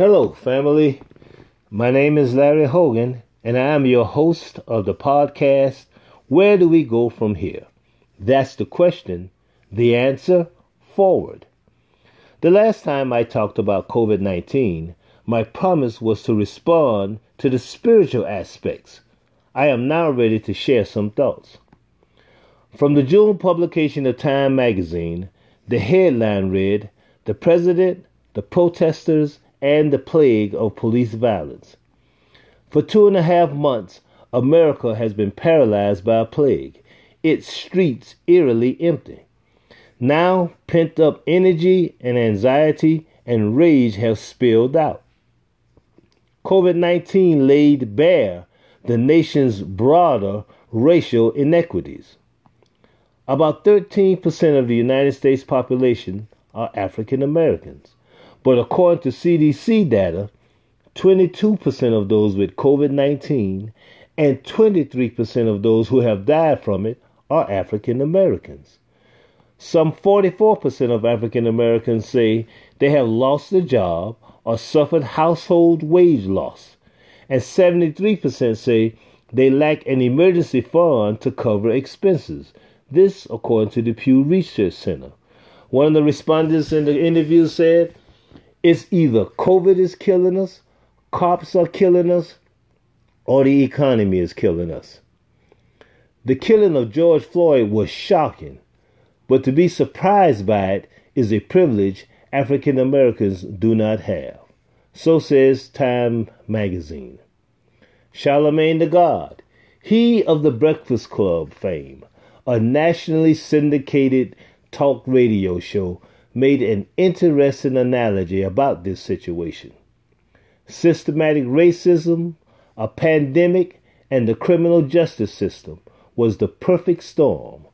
Hello, family. My name is Larry Hogan, and I am your host of the podcast, Where Do We Go From Here? That's the question. The answer forward. The last time I talked about COVID 19, my promise was to respond to the spiritual aspects. I am now ready to share some thoughts. From the June publication of Time magazine, the headline read The President, the Protesters, and the Plague of Police Violence. For two and a half months, America has been paralyzed by a plague, its streets eerily empty. Now, pent up energy and anxiety and rage have spilled out. COVID 19 laid bare the nation's broader racial inequities. About 13% of the United States population are African Americans, but according to CDC data, 22% of those with COVID 19 and 23% of those who have died from it are African Americans. Some 44% of African Americans say they have lost a job or suffered household wage loss, and 73% say they lack an emergency fund to cover expenses. This, according to the Pew Research Center. One of the respondents in the interview said, It's either COVID is killing us, cops are killing us, or the economy is killing us. The killing of George Floyd was shocking, but to be surprised by it is a privilege African Americans do not have. So says Time magazine. Charlemagne the God, he of the Breakfast Club fame, a nationally syndicated talk radio show made an interesting analogy about this situation. Systematic racism, a pandemic, and the criminal justice system was the perfect storm.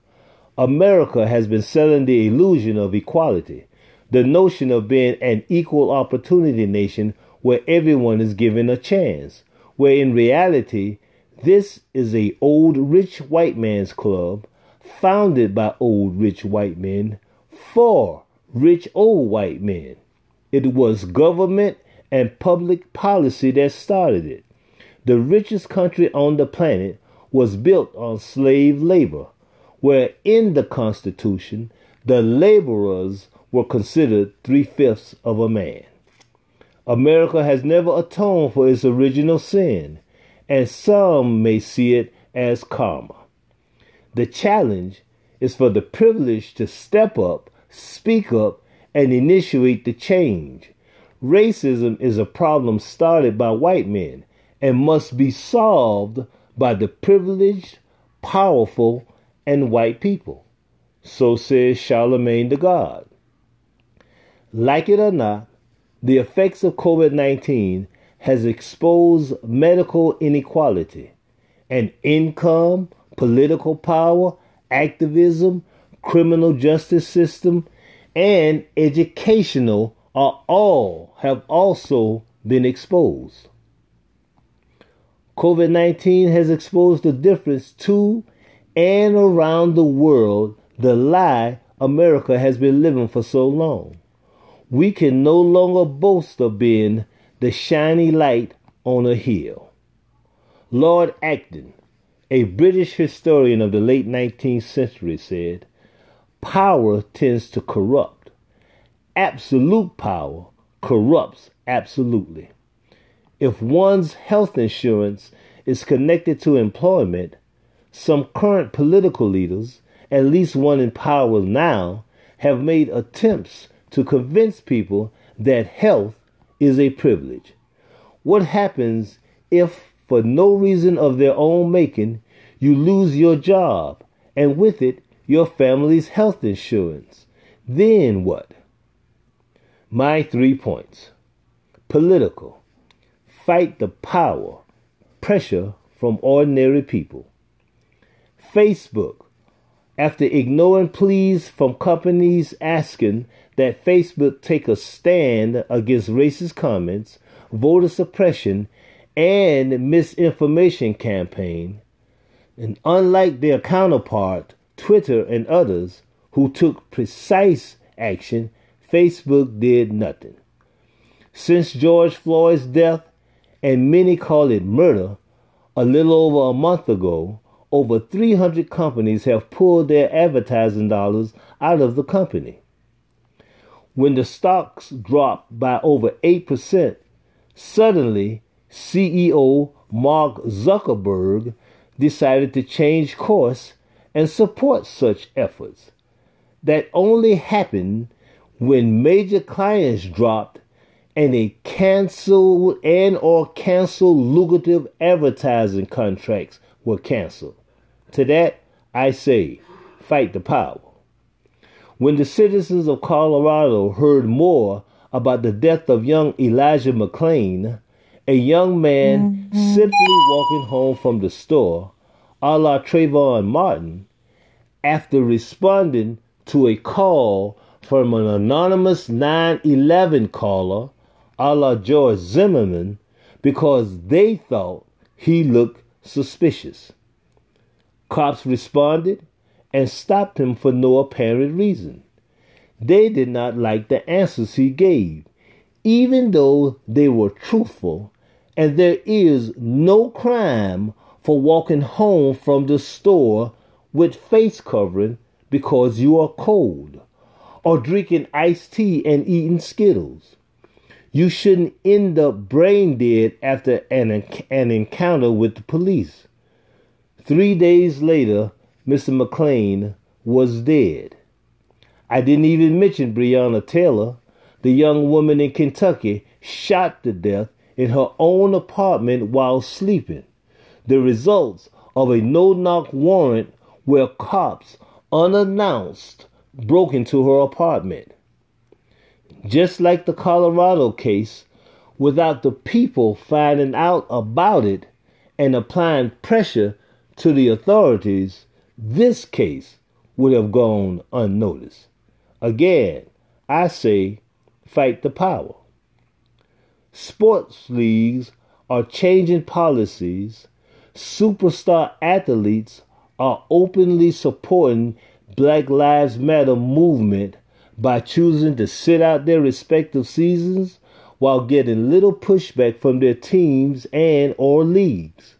America has been selling the illusion of equality, the notion of being an equal opportunity nation where everyone is given a chance, where in reality, this is a old rich white man's club founded by old rich white men for rich old white men. It was government and public policy that started it. The richest country on the planet was built on slave labor, where in the Constitution the laborers were considered three fifths of a man. America has never atoned for its original sin, and some may see it as karma. The challenge is for the privileged to step up, speak up, and initiate the change. Racism is a problem started by white men and must be solved by the privileged, powerful, and white people. So says Charlemagne the God. Like it or not, the effects of COVID 19 has exposed medical inequality and income, political power, activism, criminal justice system, and educational are all have also been exposed. COVID 19 has exposed the difference to and around the world the lie America has been living for so long. We can no longer boast of being the shiny light on a hill. Lord Acton, a British historian of the late 19th century said, Power tends to corrupt. Absolute power corrupts absolutely. If one's health insurance is connected to employment, some current political leaders, at least one in power now, have made attempts to convince people that health is a privilege. What happens if for no reason of their own making, you lose your job and with it, your family's health insurance. Then what? My three points political, fight the power, pressure from ordinary people. Facebook, after ignoring pleas from companies asking that Facebook take a stand against racist comments, voter suppression, and misinformation campaign. And unlike their counterpart, Twitter and others, who took precise action, Facebook did nothing. Since George Floyd's death, and many call it murder, a little over a month ago, over 300 companies have pulled their advertising dollars out of the company. When the stocks dropped by over 8%, suddenly CEO Mark Zuckerberg decided to change course and support such efforts. That only happened when major clients dropped and a canceled and or canceled lucrative advertising contracts were canceled. To that I say, fight the power. When the citizens of Colorado heard more about the death of young Elijah McClain, a young man mm-hmm. simply walking home from the store, a la Trayvon Martin, after responding to a call from an anonymous 911 caller a la George Zimmerman because they thought he looked suspicious. Cops responded and stopped him for no apparent reason. They did not like the answers he gave, even though they were truthful, and there is no crime for walking home from the store with face covering because you are cold, or drinking iced tea and eating Skittles. You shouldn't end up brain dead after an, an encounter with the police. Three days later, Mr. McClain was dead. I didn't even mention Breonna Taylor, the young woman in Kentucky shot to death in her own apartment while sleeping. The results of a no knock warrant where cops, unannounced, broke into her apartment just like the Colorado case, without the people finding out about it and applying pressure to the authorities, this case would have gone unnoticed. Again, I say fight the power. Sports leagues are changing policies. Superstar athletes are openly supporting Black Lives Matter movement by choosing to sit out their respective seasons while getting little pushback from their teams and or leagues.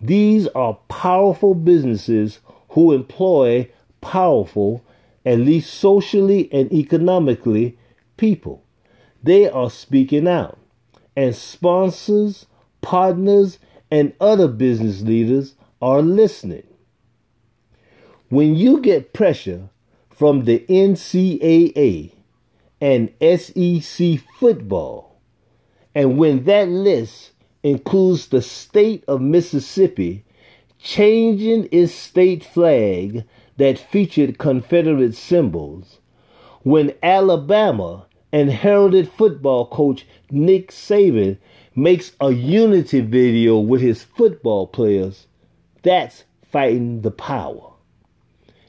These are powerful businesses who employ powerful, at least socially and economically, people. They are speaking out, and sponsors, partners, and other business leaders are listening. When you get pressure from the NCAA and SEC football. And when that list includes the state of Mississippi changing its state flag that featured Confederate symbols, when Alabama and heralded football coach Nick Saban makes a unity video with his football players, that's fighting the power.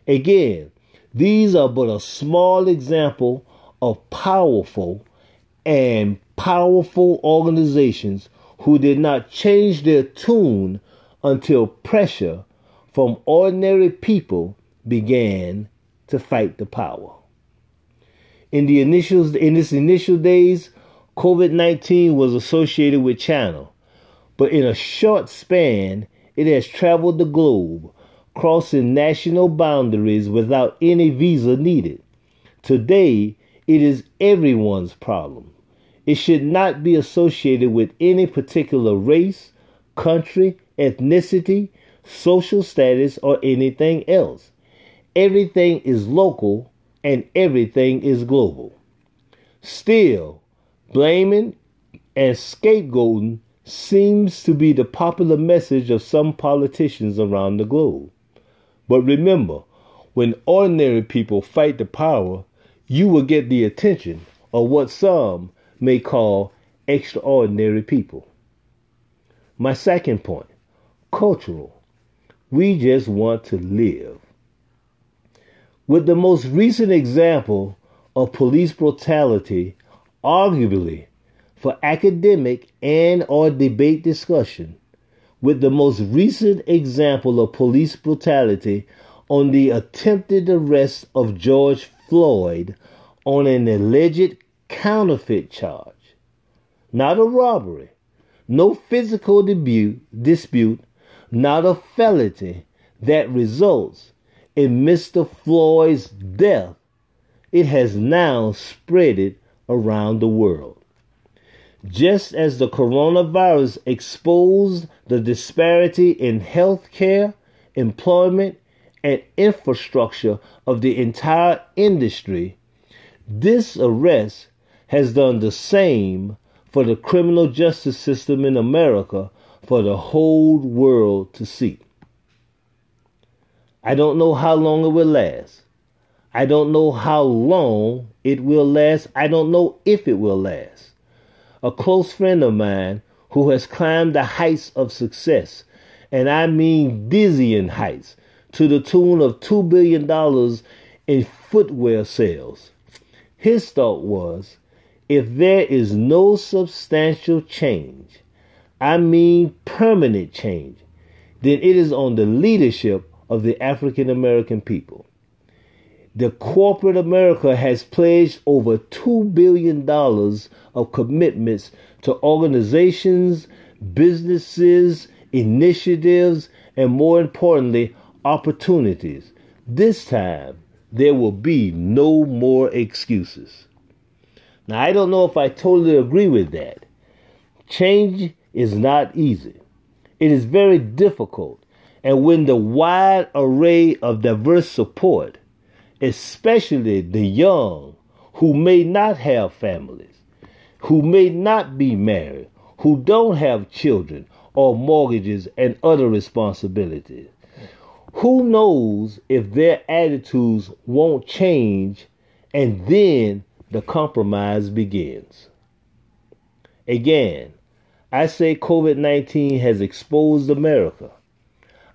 Again, these are but a small example of powerful and powerful organizations who did not change their tune until pressure from ordinary people began to fight the power. In the initial in its initial days, COVID-19 was associated with China, but in a short span, it has traveled the globe crossing national boundaries without any visa needed. Today, it is everyone's problem. It should not be associated with any particular race, country, ethnicity, social status, or anything else. Everything is local and everything is global. Still, blaming and scapegoating seems to be the popular message of some politicians around the globe. But remember, when ordinary people fight the power, you will get the attention of what some may call extraordinary people. My second point cultural. We just want to live. With the most recent example of police brutality, arguably for academic and or debate discussion, with the most recent example of police brutality on the attempted arrest of George Floyd on an alleged counterfeit charge. not a robbery, no physical debut, dispute, not a felony that results in Mr. Floyd's death, it has now spreaded around the world. Just as the coronavirus exposed the disparity in health care, employment, and infrastructure of the entire industry, this arrest has done the same for the criminal justice system in America for the whole world to see. I don't know how long it will last. I don't know how long it will last. I don't know if it will last. A close friend of mine who has climbed the heights of success, and I mean dizzying heights, to the tune of $2 billion in footwear sales. His thought was if there is no substantial change, I mean permanent change, then it is on the leadership of the African American people. The corporate America has pledged over $2 billion of commitments to organizations, businesses, initiatives, and more importantly, opportunities. This time, there will be no more excuses. Now, I don't know if I totally agree with that. Change is not easy, it is very difficult. And when the wide array of diverse support, especially the young who may not have families, who may not be married, who don't have children or mortgages and other responsibilities, who knows if their attitudes won't change and then the compromise begins. Again, I say COVID 19 has exposed America.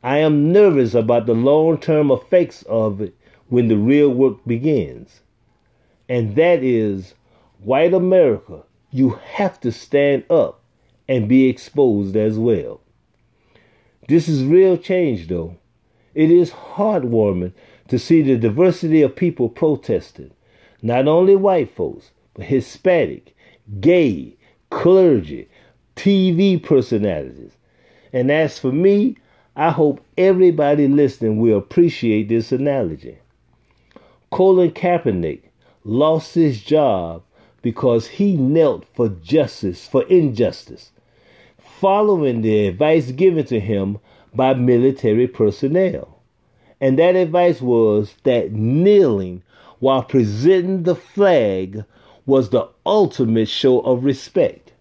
I am nervous about the long term effects of it when the real work begins. And that is, white America, you have to stand up and be exposed as well. This is real change, though. It is heartwarming to see the diversity of people protesting. Not only white folks, but Hispanic, gay, clergy, TV personalities. And as for me, I hope everybody listening will appreciate this analogy. Colin Kaepernick lost his job because he knelt for justice, for injustice, following the advice given to him by military personnel. And that advice was that kneeling while presenting the flag was the ultimate show of respect.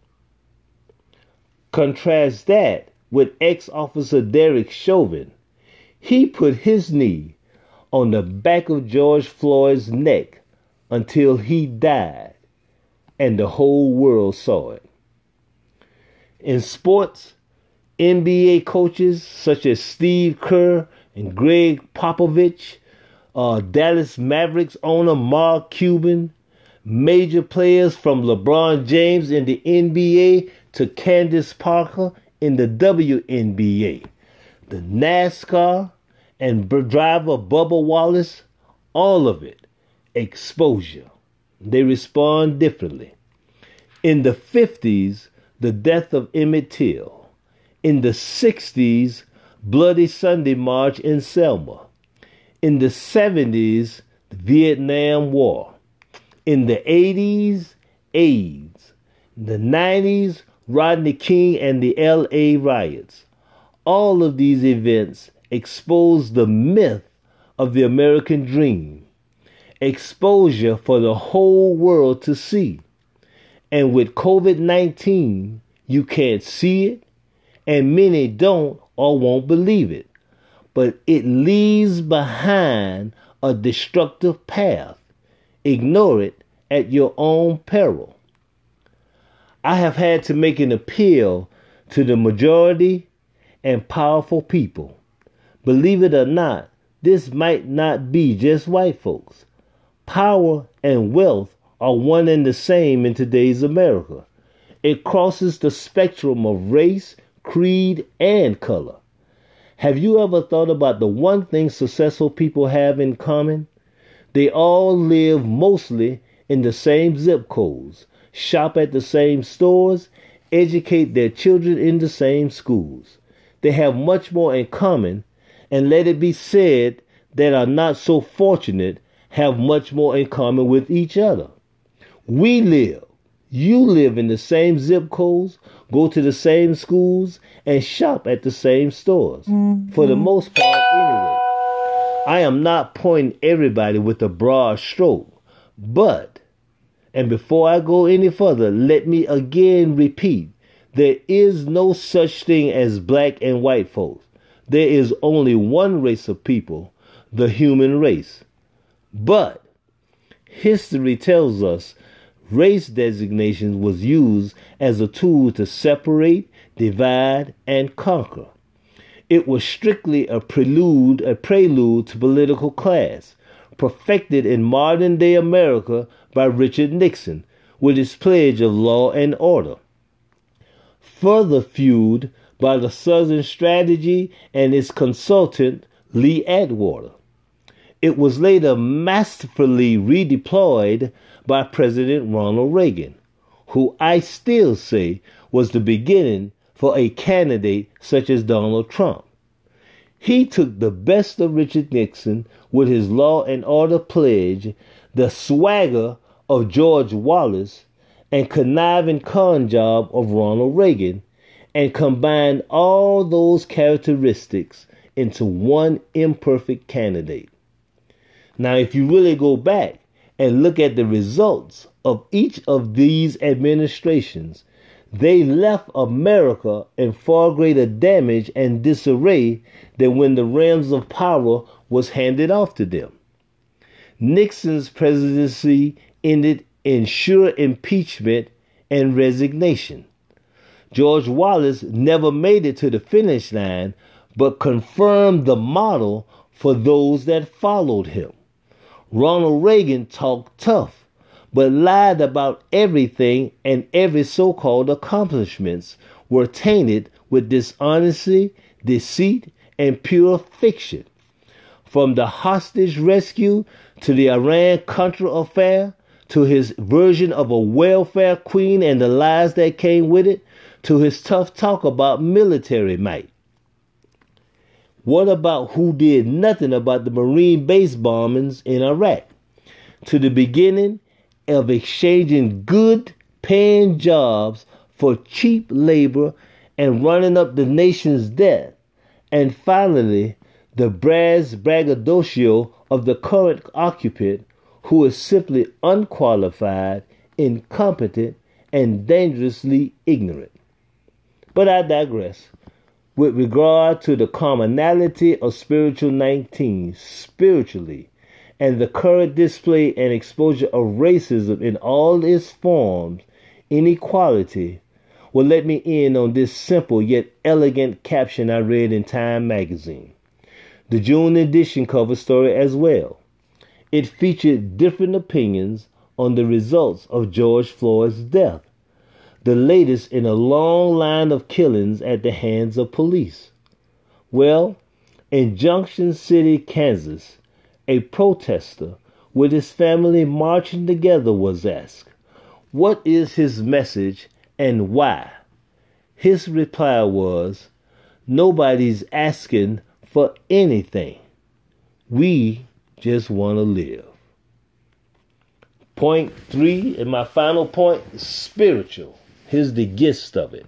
Contrast that with ex officer Derek Chauvin. He put his knee on the back of George Floyd's neck until he died, and the whole world saw it. In sports, NBA coaches such as Steve Kerr and Gregg Popovich uh, Dallas Mavericks owner Mark Cuban, major players from LeBron James in the NBA to Candace Parker in the WNBA, the NASCAR and driver Bubba Wallace, all of it, exposure. They respond differently. In the 50s, the death of Emmett Till. In the 60s, Bloody Sunday March in Selma. In the 70s, the Vietnam War. In the 80s, AIDS. In the 90s, Rodney King and the LA riots. All of these events expose the myth of the American dream. Exposure for the whole world to see. And with COVID 19, you can't see it, and many don't or won't believe it but it leaves behind a destructive path. Ignore it at your own peril. I have had to make an appeal to the majority and powerful people. Believe it or not, this might not be just white folks. Power and wealth are one and the same in today's America. It crosses the spectrum of race, creed, and color. Have you ever thought about the one thing successful people have in common? They all live mostly in the same zip codes, shop at the same stores, educate their children in the same schools. They have much more in common, and let it be said that are not so fortunate have much more in common with each other. We live, you live in the same zip codes, go to the same schools, and shop at the same stores. Mm-hmm. For the most part, anyway. I am not pointing everybody with a broad stroke, but, and before I go any further, let me again repeat there is no such thing as black and white folks. There is only one race of people, the human race. But history tells us race designation was used as a tool to separate, divide, and conquer. It was strictly a prelude, a prelude to political class, perfected in modern day America by Richard Nixon with his pledge of law and order further fueled by the Southern strategy and its consultant, Lee Atwater. It was later masterfully redeployed by President Ronald Reagan, who I still say was the beginning for a candidate such as Donald Trump. He took the best of Richard Nixon with his law and order pledge, the swagger of George Wallace, and conniving con job of Ronald Reagan and combine all those characteristics into one imperfect candidate. Now, if you really go back and look at the results of each of these administrations, they left America in far greater damage and disarray than when the reins of power was handed off to them. Nixon's presidency ended in sure impeachment and resignation. George Wallace never made it to the finish line, but confirmed the model for those that followed him. Ronald Reagan talked tough, but lied about everything, and every so called accomplishments were tainted with dishonesty, deceit, and pure fiction. From the hostage rescue to the Iran Contra affair to his version of a welfare queen and the lies that came with it, to his tough talk about military might. What about who did nothing about the Marine base bombings in Iraq? To the beginning of exchanging good paying jobs for cheap labor and running up the nation's debt. And finally, the brass braggadocio of the current occupant who is simply unqualified, incompetent, and dangerously ignorant. But I digress. With regard to the commonality of Spiritual 19, spiritually, and the current display and exposure of racism in all its forms, inequality, well, let me end on this simple yet elegant caption I read in Time magazine. The June edition cover story as well. It featured different opinions on the results of George Floyd's death, the latest in a long line of killings at the hands of police. Well, in Junction City, Kansas, a protester with his family marching together was asked, What is his message and why? His reply was, Nobody's asking for anything. We just want to live. Point three, and my final point, spiritual. Here's the gist of it.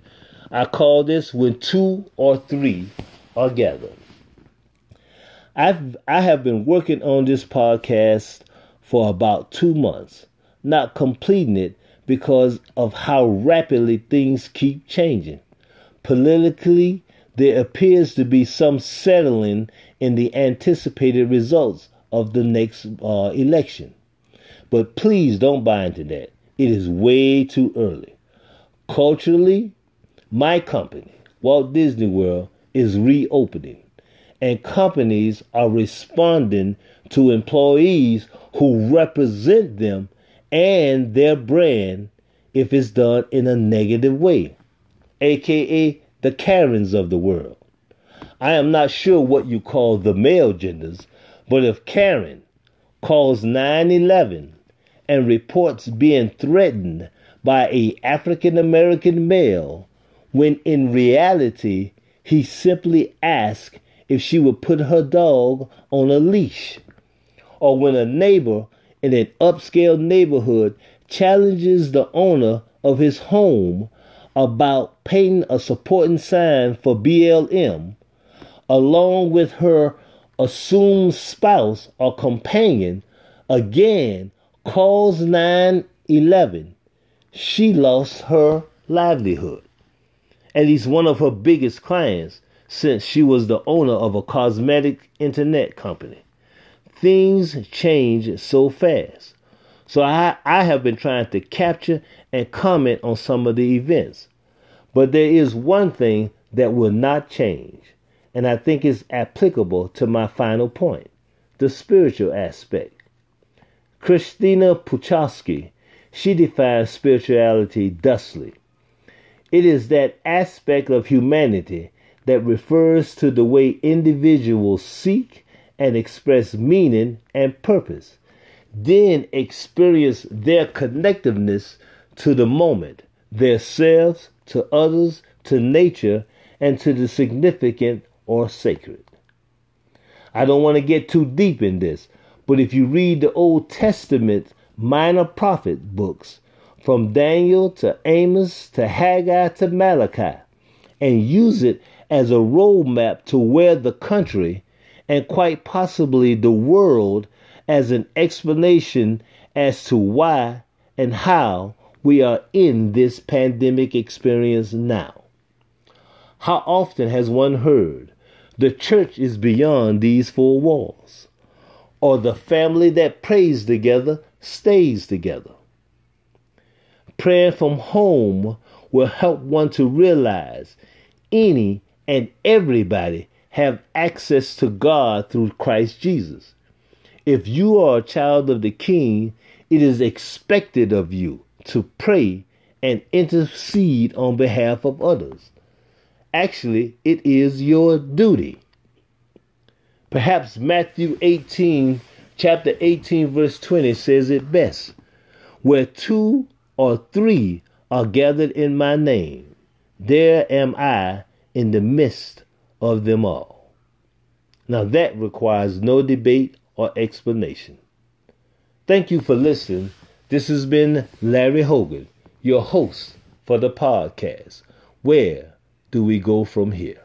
I call this when two or three are gathered. I've I have been working on this podcast for about two months, not completing it because of how rapidly things keep changing. Politically, there appears to be some settling in the anticipated results of the next uh, election. But please don't buy into that. It is way too early. Culturally, my company, Walt Disney World, is reopening, and companies are responding to employees who represent them and their brand if it's done in a negative way, aka the Karens of the world. I am not sure what you call the male genders, but if Karen calls 911 and reports being threatened by a African American male when in reality he simply asked if she would put her dog on a leash. Or when a neighbor in an upscale neighborhood challenges the owner of his home about painting a supporting sign for BLM, along with her assumed spouse or companion, again calls 911. She lost her livelihood. And he's one of her biggest clients since she was the owner of a cosmetic internet company. Things change so fast. So I, I have been trying to capture and comment on some of the events. But there is one thing that will not change, and I think is applicable to my final point the spiritual aspect. Christina Puchalski, she defines spirituality thusly it is that aspect of humanity that refers to the way individuals seek and express meaning and purpose, then experience their connectiveness to the moment, their selves, to others, to nature, and to the significant or sacred. I don't want to get too deep in this, but if you read the Old Testament minor prophet books, from Daniel to Amos to Haggai to Malachi and use it as a roadmap to where the country and quite possibly the world as an explanation as to why and how we are in this pandemic experience now. How often has one heard the church is beyond these four walls, or the family that prays together stays together? Prayer from home will help one to realize any and everybody have access to God through Christ Jesus. If you are a child of the King, it is expected of you to pray and intercede on behalf of others. Actually, it is your duty. Perhaps Matthew 18, chapter 18, verse 20 says it best. Where two or three are gathered in my name, there am I in the midst of them all. Now that requires no debate or explanation. Thank you for listening. This has been Larry Hogan, your host for the podcast. Where do we go from here?